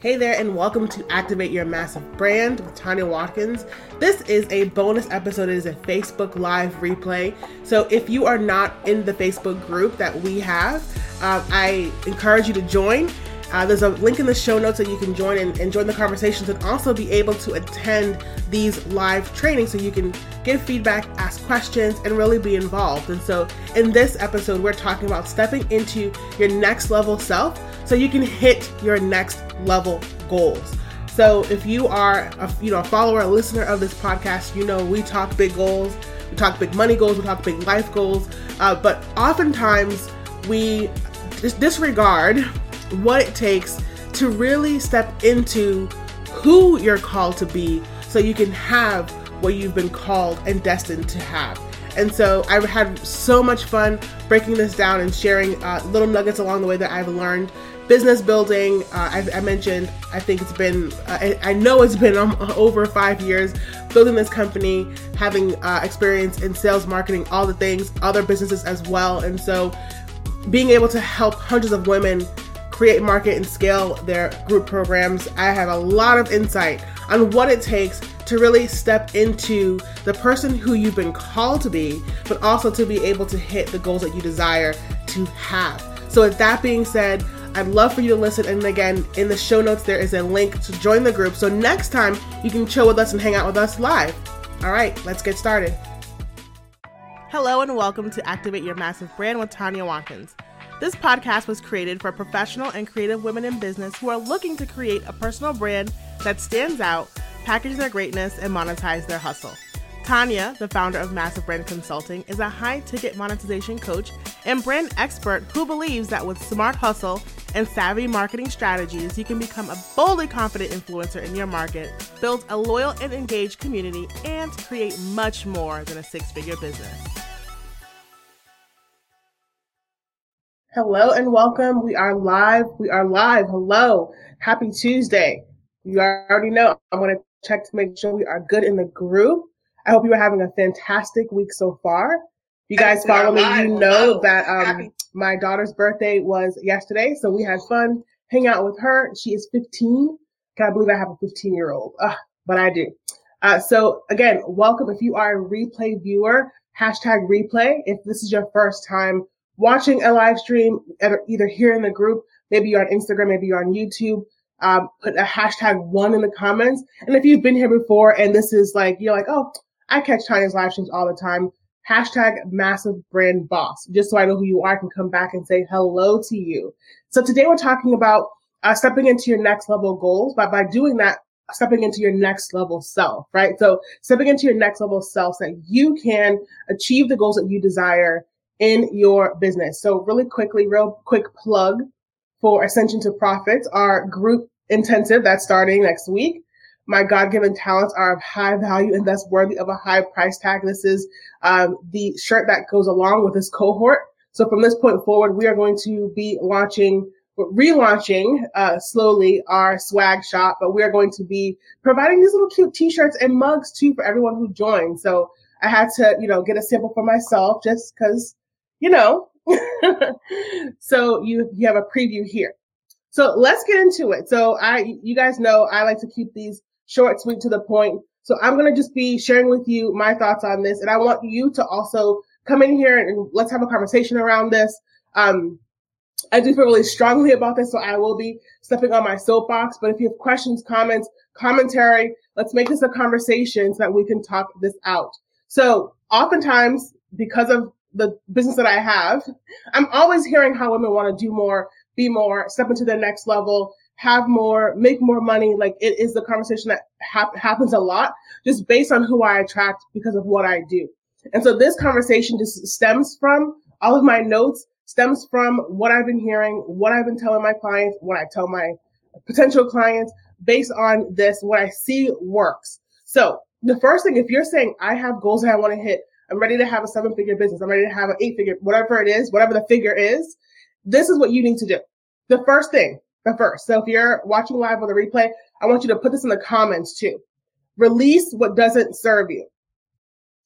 Hey there, and welcome to Activate Your Massive Brand with Tanya Watkins. This is a bonus episode. It is a Facebook Live replay. So if you are not in the Facebook group that we have, uh, I encourage you to join. Uh, there's a link in the show notes that you can join and, and, join the conversations and also be able to attend these live trainings so you can give feedback, ask questions, and really be involved. And so, in this episode, we're talking about stepping into your next level self so you can hit your next level goals. So if you are a you know a follower, a listener of this podcast, you know we talk big goals, we talk big money goals, we talk big life goals, uh, but oftentimes we disregard what it takes to really step into who you're called to be so you can have what you've been called and destined to have. And so I've had so much fun breaking this down and sharing uh, little nuggets along the way that I've learned business building. Uh, I, I, mentioned, I think it's been, uh, I, I, know it's been um, over five years building this company, having uh, experience in sales, marketing, all the things, other businesses as well. And so being able to help hundreds of women create, market, and scale their group programs, I have a lot of insight on what it takes to really step into the person who you've been called to be, but also to be able to hit the goals that you desire to have. So, with that being said, I'd love for you to listen. And again, in the show notes, there is a link to join the group. So next time you can chill with us and hang out with us live. All right, let's get started. Hello, and welcome to Activate Your Massive Brand with Tanya Watkins. This podcast was created for professional and creative women in business who are looking to create a personal brand that stands out, package their greatness, and monetize their hustle. Tanya, the founder of Massive Brand Consulting, is a high ticket monetization coach and brand expert who believes that with smart hustle and savvy marketing strategies, you can become a boldly confident influencer in your market, build a loyal and engaged community, and create much more than a six figure business. Hello and welcome. We are live. We are live. Hello. Happy Tuesday. You already know I'm going to check to make sure we are good in the group. I hope you are having a fantastic week so far. You guys follow me, you know that um, my daughter's birthday was yesterday, so we had fun hang out with her. She is 15. Can I believe I have a 15 year old, but I do. Uh, so again, welcome. If you are a replay viewer, hashtag replay. If this is your first time watching a live stream, either here in the group, maybe you're on Instagram, maybe you're on YouTube, um, put a hashtag one in the comments. And if you've been here before and this is like, you're like, oh, I catch Tanya's live streams all the time. Hashtag massive brand boss, just so I know who you are, I can come back and say hello to you. So today we're talking about uh, stepping into your next level goals, but by doing that, stepping into your next level self, right? So stepping into your next level self so that you can achieve the goals that you desire in your business. So really quickly, real quick plug for Ascension to Profits, our group intensive that's starting next week. My God given talents are of high value and thus worthy of a high price tag. This is um, the shirt that goes along with this cohort. So from this point forward, we are going to be launching, relaunching uh, slowly our swag shop, but we are going to be providing these little cute t-shirts and mugs too for everyone who joins. So I had to, you know, get a sample for myself just because, you know. so you you have a preview here. So let's get into it. So I, you guys know I like to keep these short, sweet, to the point. So I'm to just be sharing with you my thoughts on this. And I want you to also come in here and let's have a conversation around this. Um, I do feel really strongly about this, so I will be stepping on my soapbox. But if you have questions, comments, commentary, let's make this a conversation so that we can talk this out. So oftentimes, because of the business that I have, I'm always hearing how women want to do more, be more, step into the next level, have more, make more money. Like it is the conversation that ha- happens a lot just based on who I attract because of what I do. And so this conversation just stems from all of my notes, stems from what I've been hearing, what I've been telling my clients, what I tell my potential clients based on this, what I see works. So the first thing, if you're saying I have goals that I want to hit, I'm ready to have a seven figure business. I'm ready to have an eight figure, whatever it is, whatever the figure is. This is what you need to do. The first thing, the first. So if you're watching live on the replay, I want you to put this in the comments too. Release what doesn't serve you.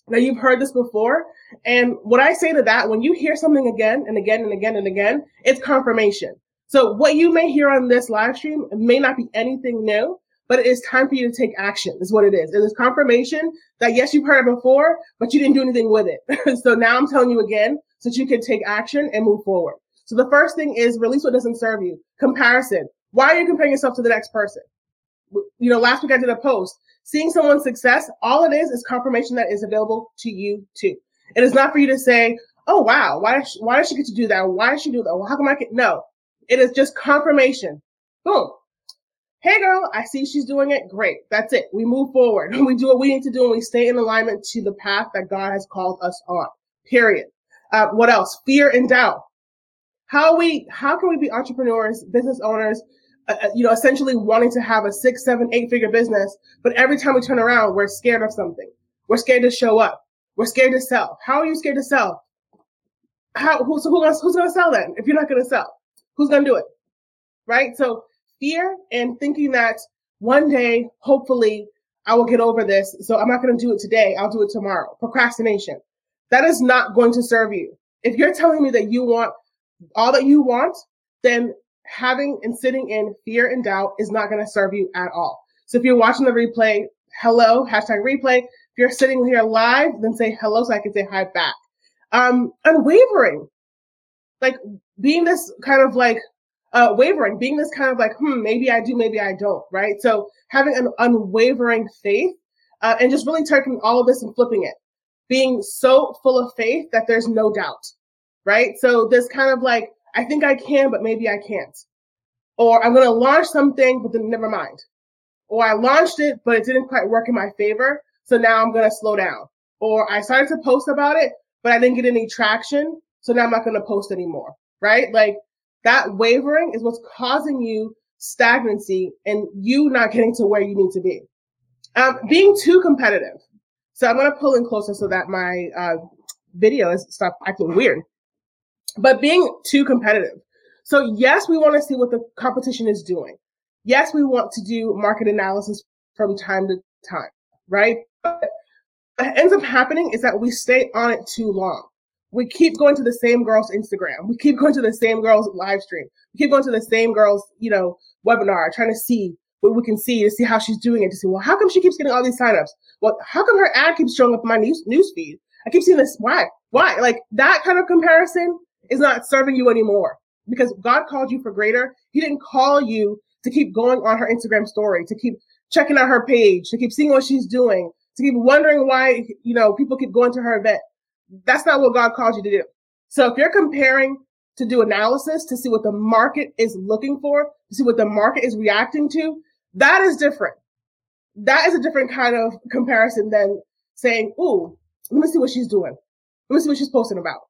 Now you've heard this before. And what I say to that, when you hear something again and again and again and again, it's confirmation. So what you may hear on this live stream may not be anything new, but it is time for you to take action is what it is. It is confirmation that yes, you've heard it before, but you didn't do anything with it. so now I'm telling you again so that you can take action and move forward. So the first thing is release what doesn't serve you. Comparison. Why are you comparing yourself to the next person? You know, last week I did a post. Seeing someone's success, all it is is confirmation that is available to you too. It is not for you to say, oh wow, why does she, why does she get to do that? Why does she do that? Well, how come I can? No, it is just confirmation. Boom. Hey girl, I see she's doing it. Great. That's it. We move forward. We do what we need to do and we stay in alignment to the path that God has called us on. Period. Uh, what else? Fear and doubt. How we, how can we be entrepreneurs, business owners, uh, uh, you know, essentially wanting to have a six, seven, eight figure business, but every time we turn around, we're scared of something. We're scared to show up. We're scared to sell. How are you scared to sell? How, who, so who, who's going to sell then if you're not going to sell? Who's going to do it? Right? So fear and thinking that one day, hopefully, I will get over this. So I'm not going to do it today. I'll do it tomorrow. Procrastination. That is not going to serve you. If you're telling me that you want all that you want, then having and sitting in fear and doubt is not going to serve you at all. So if you're watching the replay, hello, hashtag replay. If you're sitting here live, then say hello so I can say hi back. Um, unwavering, like being this kind of like uh, wavering, being this kind of like, hmm, maybe I do, maybe I don't, right? So having an unwavering faith uh, and just really taking all of this and flipping it, being so full of faith that there's no doubt, right? So this kind of like, I think I can, but maybe I can't. Or I'm going to launch something, but then never mind. Or I launched it, but it didn't quite work in my favor. So now I'm going to slow down. Or I started to post about it, but I didn't get any traction. So now I'm not going to post anymore, right? Like that wavering is what's causing you stagnancy and you not getting to where you need to be. Um, being too competitive. So I'm going to pull in closer so that my uh, video is stop acting weird. But being too competitive. So yes, we want to see what the competition is doing. Yes, we want to do market analysis from time to time, right? But what ends up happening is that we stay on it too long we keep going to the same girl's Instagram. We keep going to the same girl's live stream. We keep going to the same girl's, you know, webinar, trying to see what we can see to see how she's doing it. To see, well, how come she keeps getting all these signups? Well, how come her ad keeps showing up in my news news feed? I keep seeing this. Why? Why? Like that kind of comparison is not serving you anymore because God called you for greater. He didn't call you to keep going on her Instagram story, to keep checking out her page, to keep seeing what she's doing, to keep wondering why, you know, people keep going to her event. That's not what God called you to do. So if you're comparing to do analysis to see what the market is looking for, to see what the market is reacting to, that is different. That is a different kind of comparison than saying, "Ooh, let me see what she's doing. Let me see what she's posting about."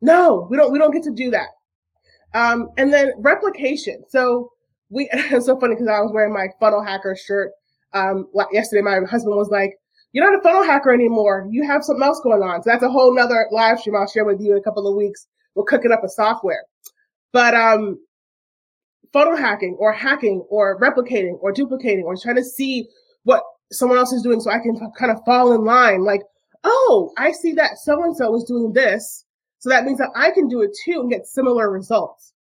No, we don't. We don't get to do that. Um, and then replication. So we. it's so funny because I was wearing my funnel hacker shirt um, yesterday. My husband was like, you're not a funnel hacker anymore. You have something else going on. So that's a whole nother live stream I'll share with you in a couple of weeks. We're cooking up a software. But um funnel hacking or hacking or replicating or duplicating or trying to see what someone else is doing so I can kind of fall in line. Like, oh, I see that so and so is doing this. So that means that I can do it too and get similar results.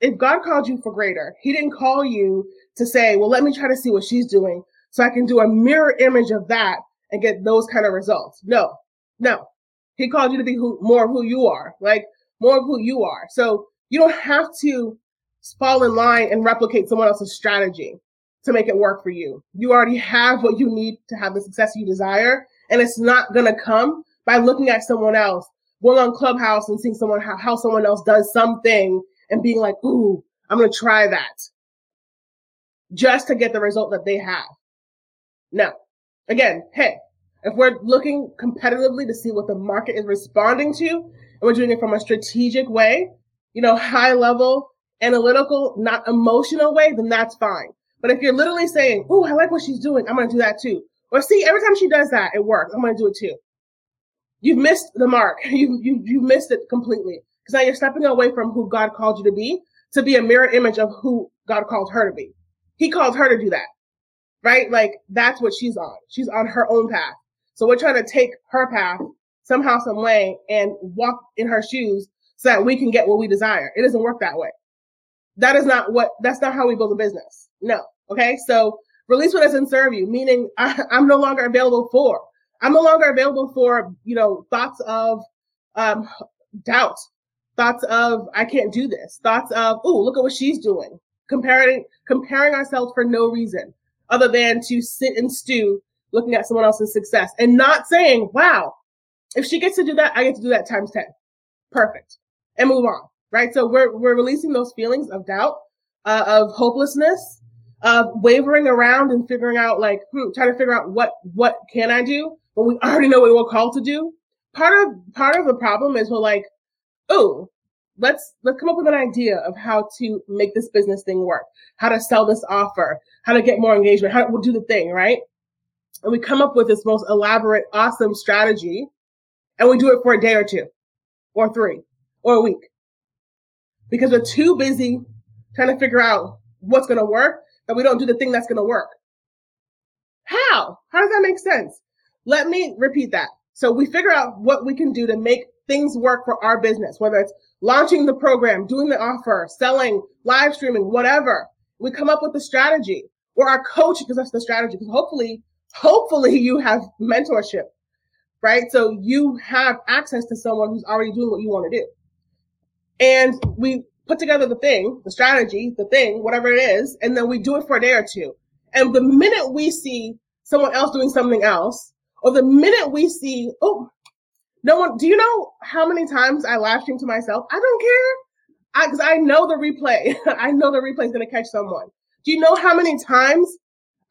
If God called you for greater, He didn't call you to say, well, let me try to see what she's doing so I can do a mirror image of that and get those kind of results. No, no. He called you to be who, more of who you are, like more of who you are. So you don't have to fall in line and replicate someone else's strategy to make it work for you. You already have what you need to have the success you desire. And it's not going to come by looking at someone else, going on Clubhouse and seeing someone, how, how someone else does something and being like, ooh, I'm going to try that just to get the result that they have. Now, again, hey, if we're looking competitively to see what the market is responding to, and we're doing it from a strategic way, you know, high level, analytical, not emotional way, then that's fine. But if you're literally saying, "Oh, I like what she's doing. I'm to do that too," or see, every time she does that, it works. I'm to do it too. You've missed the mark. You you you missed it completely because now you're stepping away from who God called you to be to be a mirror image of who God called her to be. He called her to do that right? Like that's what she's on. She's on her own path. So we're trying to take her path somehow, some way and walk in her shoes so that we can get what we desire. It doesn't work that way. That is not what, that's not how we build a business. No. Okay. So release what doesn't serve you, meaning I, I'm no longer available for. I'm no longer available for, you know, thoughts of um, doubt, thoughts of I can't do this, thoughts of oh look at what she's doing, comparing comparing ourselves for no reason other than to sit and stew looking at someone else's success and not saying wow if she gets to do that I get to do that times ten, perfect, and move on. Right, so we're we're releasing those feelings of doubt, uh, of hopelessness, of wavering around and figuring out like hmm, trying to figure out what what can I do when we already know what we're called to do. Part of part of the problem is we're like, oh, let's let's come up with an idea of how to make this business thing work, how to sell this offer, how to get more engagement, how to do the thing, right? And we come up with this most elaborate, awesome strategy, and we do it for a day or two, or three, or a week, because we're too busy trying to figure out what's going to work that we don't do the thing that's going to work. How? How does that make sense? Let me repeat that. So we figure out what we can do to make things work for our business, whether it's launching the program, doing the offer, selling, live streaming, whatever. We come up with the strategy or our coach gives us the strategy because hopefully, hopefully you have mentorship, right? So you have access to someone who's already doing what you want to do. And we put together the thing, the strategy, the thing, whatever it is, and then we do it for a day or two. And the minute we see someone else doing something else, or the minute we see, oh, no one, do you know how many times I live stream to myself? I don't care. Because I, I, know the replay. I know the replay is going to catch someone. Do you know how many times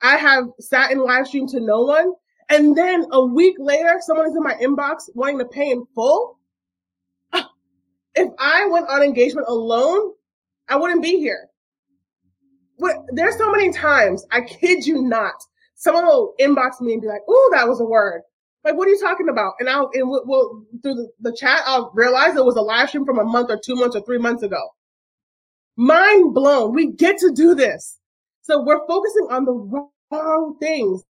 I have sat in live stream to no one? And then a week later, someone is in my inbox wanting to pay in full. If I went on engagement alone, I wouldn't be here. But there's so many times, I kid you not, someone will inbox me and be like, "Oh, that was a word." Like, what are you talking about? And I'll and we'll, we'll through the, the chat, I'll realize it was a live stream from a month or two months or three months ago. Mind blown. We get to do this. So we're focusing on the wrong things.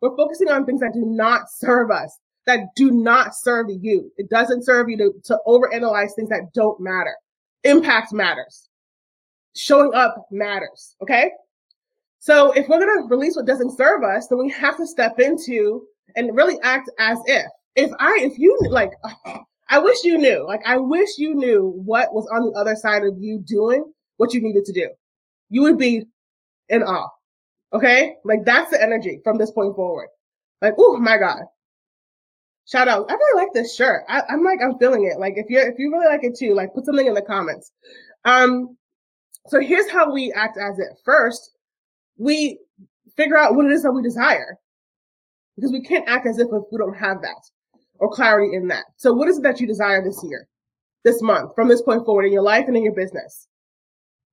We're focusing on things that do not serve us, that do not serve you. It doesn't serve you to, to overanalyze things that don't matter. Impact matters. Showing up matters. Okay. So if we're going to release what doesn't serve us, then we have to step into and really act as if. If I, if you like, I wish you knew, like, I wish you knew what was on the other side of you doing what you needed to do. You would be in awe. Okay. Like that's the energy from this point forward. Like, oh my God. Shout out. I really like this shirt. I, I'm like, I'm feeling it. Like if you're, if you really like it too, like put something in the comments. Um, so here's how we act as it. First, we figure out what it is that we desire because we can't act as if we don't have that or clarity in that. So what is it that you desire this year, this month, from this point forward in your life and in your business?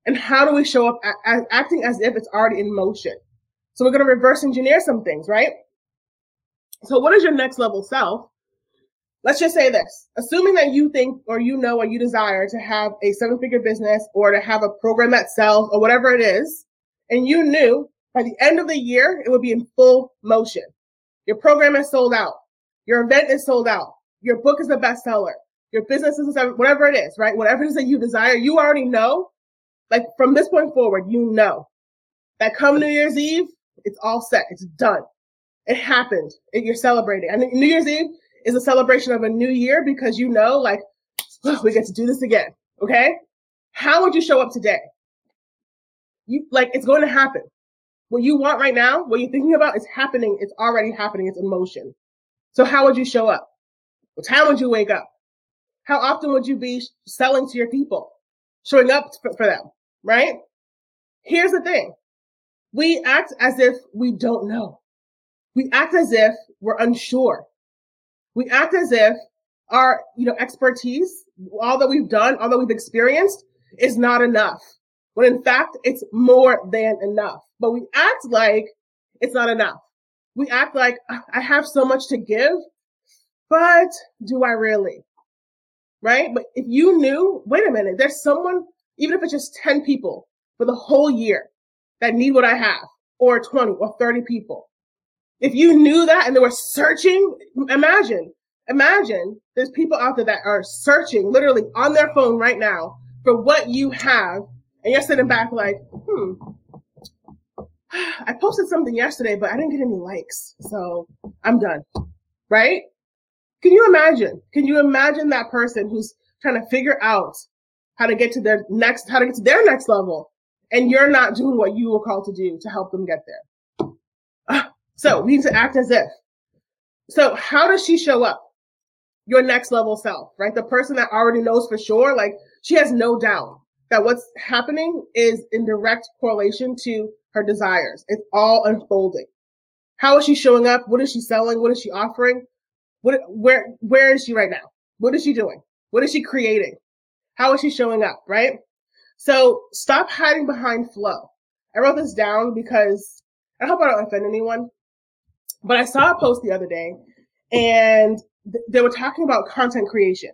And how do we show up as acting as if it's already in motion? So we're going to reverse engineer some things, right? So what is your next level self? Let's just say this, assuming that you think or you know or you desire to have a seven figure business or to have a program that sells or whatever it is, and you knew by the end of the year, it would be in full motion. Your program is sold out. Your event is sold out. Your book is a bestseller. Your business is whatever it is, right? Whatever it is that you desire, you already know. Like from this point forward, you know that come New Year's Eve, it's all set. It's done. It happened. It, you're celebrating. And New Year's Eve is a celebration of a new year because you know, like, oh, we get to do this again. Okay. How would you show up today? You like it's going to happen. What you want right now, what you're thinking about is happening. It's already happening. It's in motion. So how would you show up? What time would you wake up? How often would you be selling to your people? Showing up for, for them, right? Here's the thing. We act as if we don't know. We act as if we're unsure. We act as if our, you know, expertise, all that we've done, all that we've experienced is not enough when in fact it's more than enough. But we act like it's not enough. We act like I have so much to give, but do I really? Right? But if you knew, wait a minute, there's someone, even if it's just 10 people for the whole year that need what I have, or 20 or 30 people. If you knew that and they were searching, imagine, imagine there's people out there that are searching literally on their phone right now for what you have, and you're sitting back like, hmm, I posted something yesterday, but I didn't get any likes, so I'm done. Right? Can you imagine? Can you imagine that person who's trying to figure out how to get to their next, how to get to their next level, and you're not doing what you were called to do to help them get there? So we need to act as if. So how does she show up? Your next level self, right? The person that already knows for sure, like she has no doubt that what's happening is in direct correlation to her desires. It's all unfolding. How is she showing up? What is she selling? What is she offering? What, where, where is she right now? What is she doing? What is she creating? How is she showing up? Right? So stop hiding behind flow. I wrote this down because I hope I don't offend anyone, but I saw a post the other day and th- they were talking about content creation.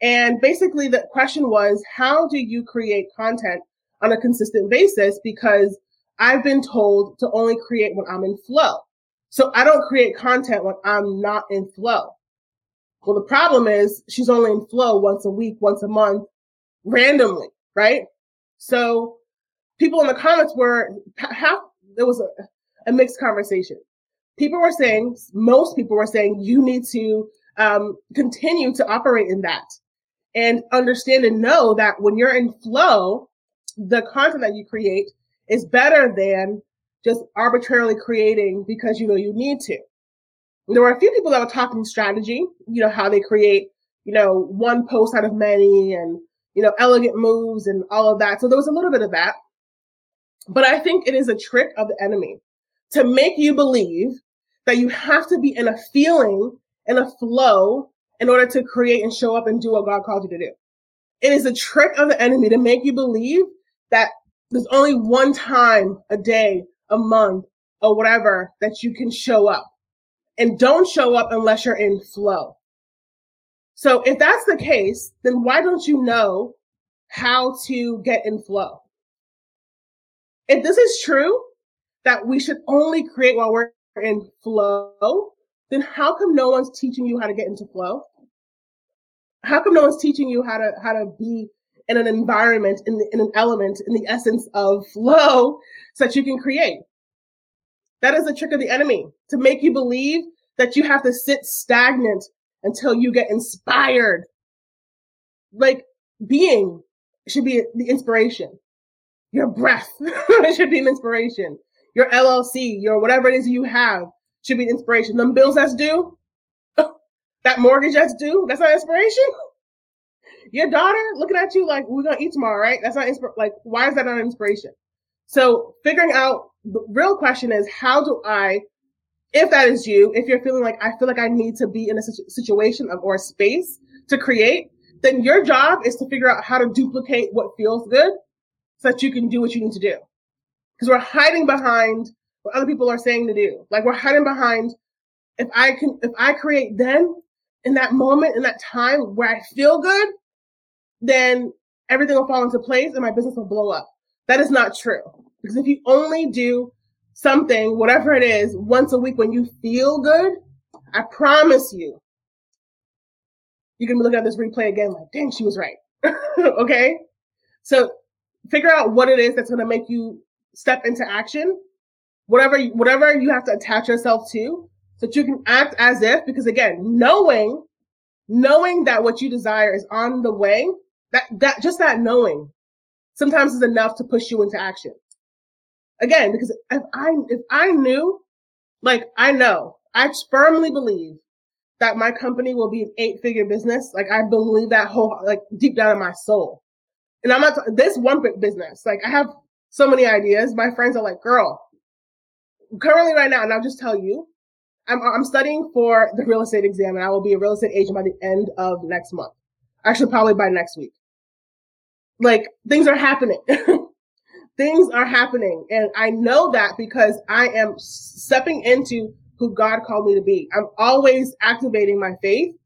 And basically the question was, how do you create content on a consistent basis? Because I've been told to only create when I'm in flow. So I don't create content when I'm not in flow. Well, the problem is she's only in flow once a week, once a month, randomly, right? So people in the comments were half, there was a, a mixed conversation. People were saying, most people were saying you need to um, continue to operate in that and understand and know that when you're in flow, the content that you create is better than just arbitrarily creating because you know you need to. There were a few people that were talking strategy, you know, how they create, you know, one post out of many and, you know, elegant moves and all of that. So there was a little bit of that. But I think it is a trick of the enemy to make you believe that you have to be in a feeling and a flow in order to create and show up and do what God called you to do. It is a trick of the enemy to make you believe that there's only one time a day, a month, or whatever that you can show up. And don't show up unless you're in flow. So if that's the case, then why don't you know how to get in flow? If this is true, that we should only create while we're in flow, then how come no one's teaching you how to get into flow? How come no one's teaching you how to how to be in an environment, in, the, in an element, in the essence of flow, so that you can create. That is the trick of the enemy to make you believe that you have to sit stagnant until you get inspired. Like being should be the inspiration. Your breath should be an inspiration. Your LLC, your whatever it is you have should be an inspiration. Them bills that's due, that mortgage that's due, that's not inspiration your daughter looking at you like we're gonna eat tomorrow, right? That's not insp- like why is that not inspiration? So figuring out the real question is how do I, if that is you, if you're feeling like I feel like I need to be in a situation of or space to create, then your job is to figure out how to duplicate what feels good so that you can do what you need to do. Because we're hiding behind what other people are saying to do. Like we're hiding behind if I can if I create then in that moment in that time where I feel good, then everything will fall into place and my business will blow up. That is not true. Because if you only do something, whatever it is, once a week when you feel good, I promise you, you're gonna be looking at this replay again like, dang, she was right. okay? So figure out what it is that's gonna make you step into action. Whatever, whatever you have to attach yourself to, so that you can act as if, because again, knowing, knowing that what you desire is on the way that, that, just that knowing sometimes is enough to push you into action. Again, because if I, if I knew, like I know, I firmly believe that my company will be an eight figure business. Like I believe that whole, like deep down in my soul. And I'm not, this one business, like I have so many ideas. My friends are like, girl, currently right now, and I'll just tell you, I'm, I'm studying for the real estate exam and I will be a real estate agent by the end of next month. Actually, probably by next week like things are happening. things are happening. And I know that because I am stepping into who God called me to be. I'm always activating my faith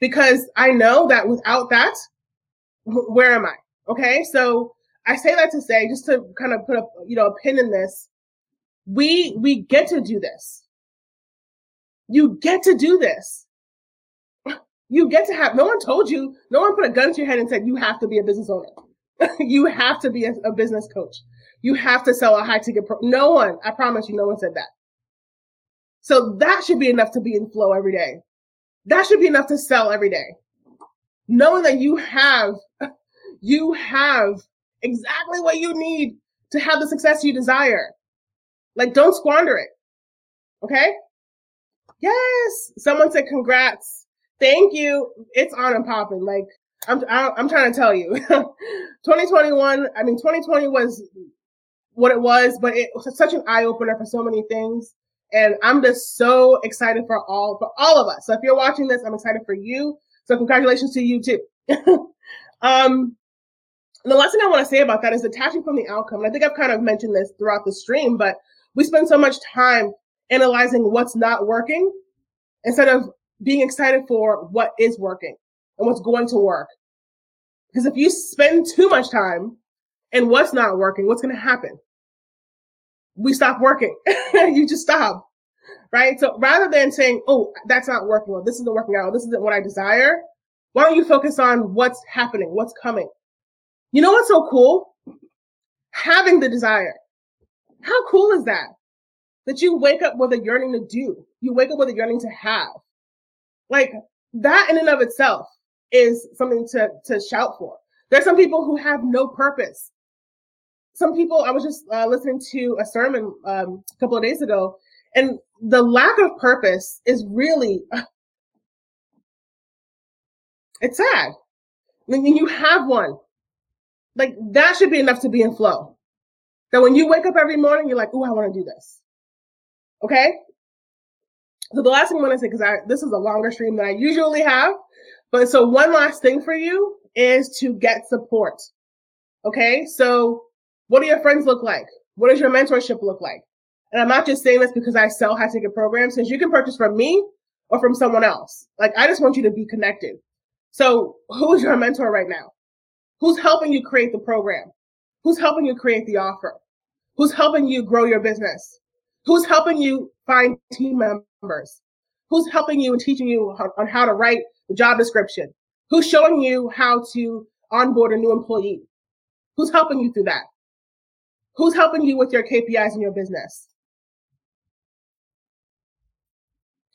because I know that without that, where am I? Okay. So I say that to say, just to kind of put a, you know, a pin in this. We, we get to do this. You get to do this. You get to have, no one told you, no one put a gun to your head and said, you have to be a business owner. you have to be a, a, business coach. You have to sell a high ticket. Pro- no one, I promise you, no one said that. So that should be enough to be in flow every day. That should be enough to sell every day. Knowing that you have, you have exactly what you need to have the success you desire. Like, don't squander it. Okay? Yes. Someone said congrats. Thank you. It's on and popping. Like, I'm, I'm trying to tell you, 2021, I mean, 2020 was what it was, but it was such an eye opener for so many things. And I'm just so excited for all, for all of us. So if you're watching this, I'm excited for you. So congratulations to you too. um, the last thing I want to say about that is detaching from the outcome. And I think I've kind of mentioned this throughout the stream, but we spend so much time analyzing what's not working instead of being excited for what is working and what's going to work. Because if you spend too much time in what's not working, what's going to happen? We stop working. you just stop. Right. So rather than saying, Oh, that's not working. Well, this isn't working out. This isn't what I desire. Why don't you focus on what's happening? What's coming? You know what's so cool? Having the desire. How cool is that? That you wake up with a yearning to do. You wake up with a yearning to have. Like that in and of itself is something to, to shout for. There's some people who have no purpose. Some people, I was just uh, listening to a sermon um, a couple of days ago, and the lack of purpose is really, it's sad. When you have one, like that should be enough to be in flow. That when you wake up every morning, you're like, oh, I want to do this. Okay? So the last thing I want to say, because I this is a longer stream than I usually have, but so one last thing for you is to get support. Okay. So what do your friends look like? What does your mentorship look like? And I'm not just saying this because I sell high ticket programs, since you can purchase from me or from someone else. Like I just want you to be connected. So who's your mentor right now? Who's helping you create the program? Who's helping you create the offer? Who's helping you grow your business? Who's helping you find team members? Who's helping you and teaching you on how to write the job description? Who's showing you how to onboard a new employee? Who's helping you through that? Who's helping you with your KPIs in your business?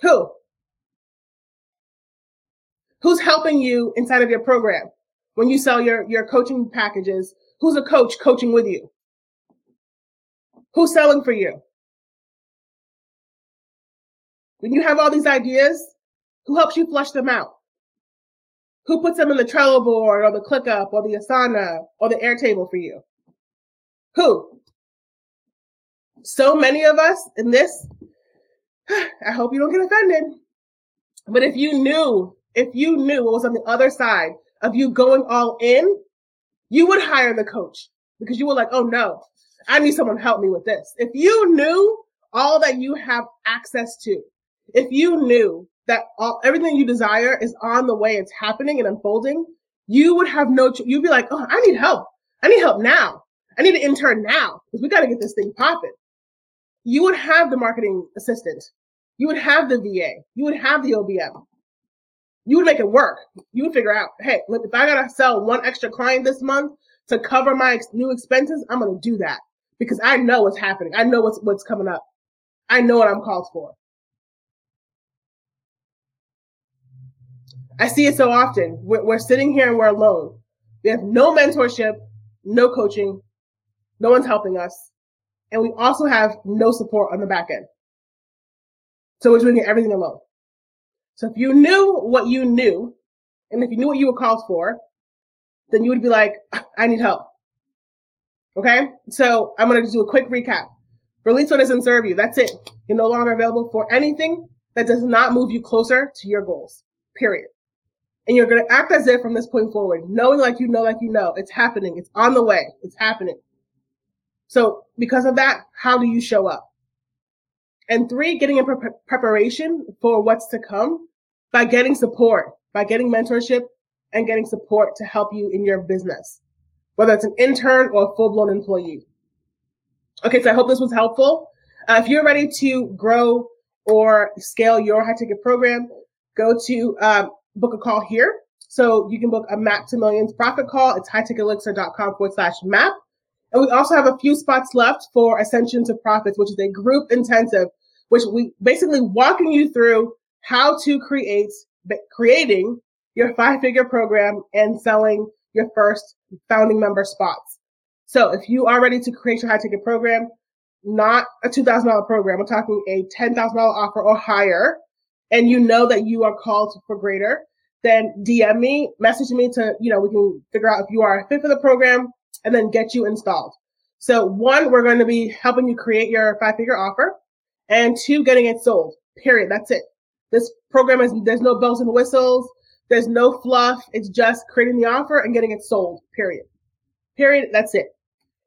Who? Who's helping you inside of your program? When you sell your, your coaching packages, who's a coach coaching with you? Who's selling for you? When you have all these ideas, who helps you flush them out? Who puts them in the Trello board or the ClickUp or the Asana or the Airtable for you? Who? So many of us in this, I hope you don't get offended. But if you knew, if you knew what was on the other side of you going all in, you would hire the coach because you were like, oh no, I need someone to help me with this. If you knew all that you have access to, if you knew that all, everything you desire is on the way, it's happening and unfolding, you would have no, you'd be like, oh, I need help. I need help now. I need an intern now because we got to get this thing popping. You would have the marketing assistant. You would have the VA. You would have the OBM. You would make it work. You would figure out, hey, look, if I got to sell one extra client this month to cover my ex- new expenses, I'm going to do that because I know what's happening. I know what's, what's coming up. I know what I'm called for. I see it so often. We're, we're sitting here and we're alone. We have no mentorship, no coaching, no one's helping us, and we also have no support on the back end. So we're doing everything alone. So if you knew what you knew, and if you knew what you were called for, then you would be like, I need help. Okay? So I'm going to do a quick recap. Release what doesn't serve you. That's it. You're no longer available for anything that does not move you closer to your goals. Period and you're going to act as if from this point forward, knowing like you know, like you know, it's happening, it's on the way, it's happening. So because of that, how do you show up? And three, getting in pre- preparation for what's to come by getting support, by getting mentorship and getting support to help you in your business, whether it's an intern or a full blown employee. Okay, so I hope this was helpful. Uh, if you're ready to grow or scale your high ticket program, go to um, book a call here. So you can book a map to millions profit call. It's hightechelixir.com forward slash map. And we also have a few spots left for Ascension to Profits, which is a group intensive, which we basically walking you through how to create, creating your five figure program and selling your first founding member spots. So if you are ready to create your high ticket program, not a $2,000 program, we're talking a $10,000 offer or higher, and you know that you are called for greater, then DM me, message me to, you know, we can figure out if you are a fit for the program and then get you installed. So one, we're going to be helping you create your five figure offer and two, getting it sold. Period. That's it. This program is, there's no bells and whistles. There's no fluff. It's just creating the offer and getting it sold. Period. Period. That's it.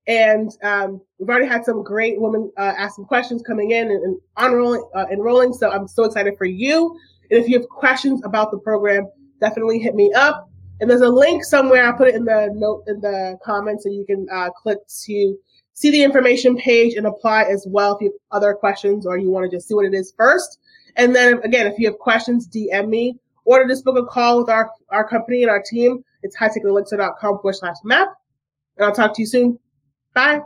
And um, we've already had some great women uh, ask some questions coming in and, and enrolling, uh, enrolling. So I'm so excited for you. And if you have questions about the program, definitely hit me up. And there's a link somewhere. I'll put it in the note in the comments and you can uh, click to see the information page and apply as well if you have other questions or you want to just see what it is first. And then again, if you have questions, DM me or to just book a call with our, our company and our team. It's hightechelixir.com forward slash map. And I'll talk to you soon. Bye.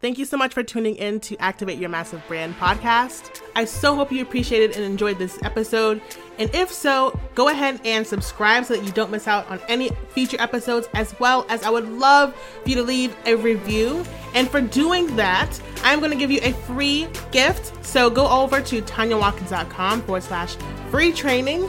Thank you so much for tuning in to Activate Your Massive Brand podcast. I so hope you appreciated and enjoyed this episode. And if so, go ahead and subscribe so that you don't miss out on any future episodes, as well as I would love for you to leave a review. And for doing that, I'm going to give you a free gift. So go over to tanyawatkins.com forward slash free training.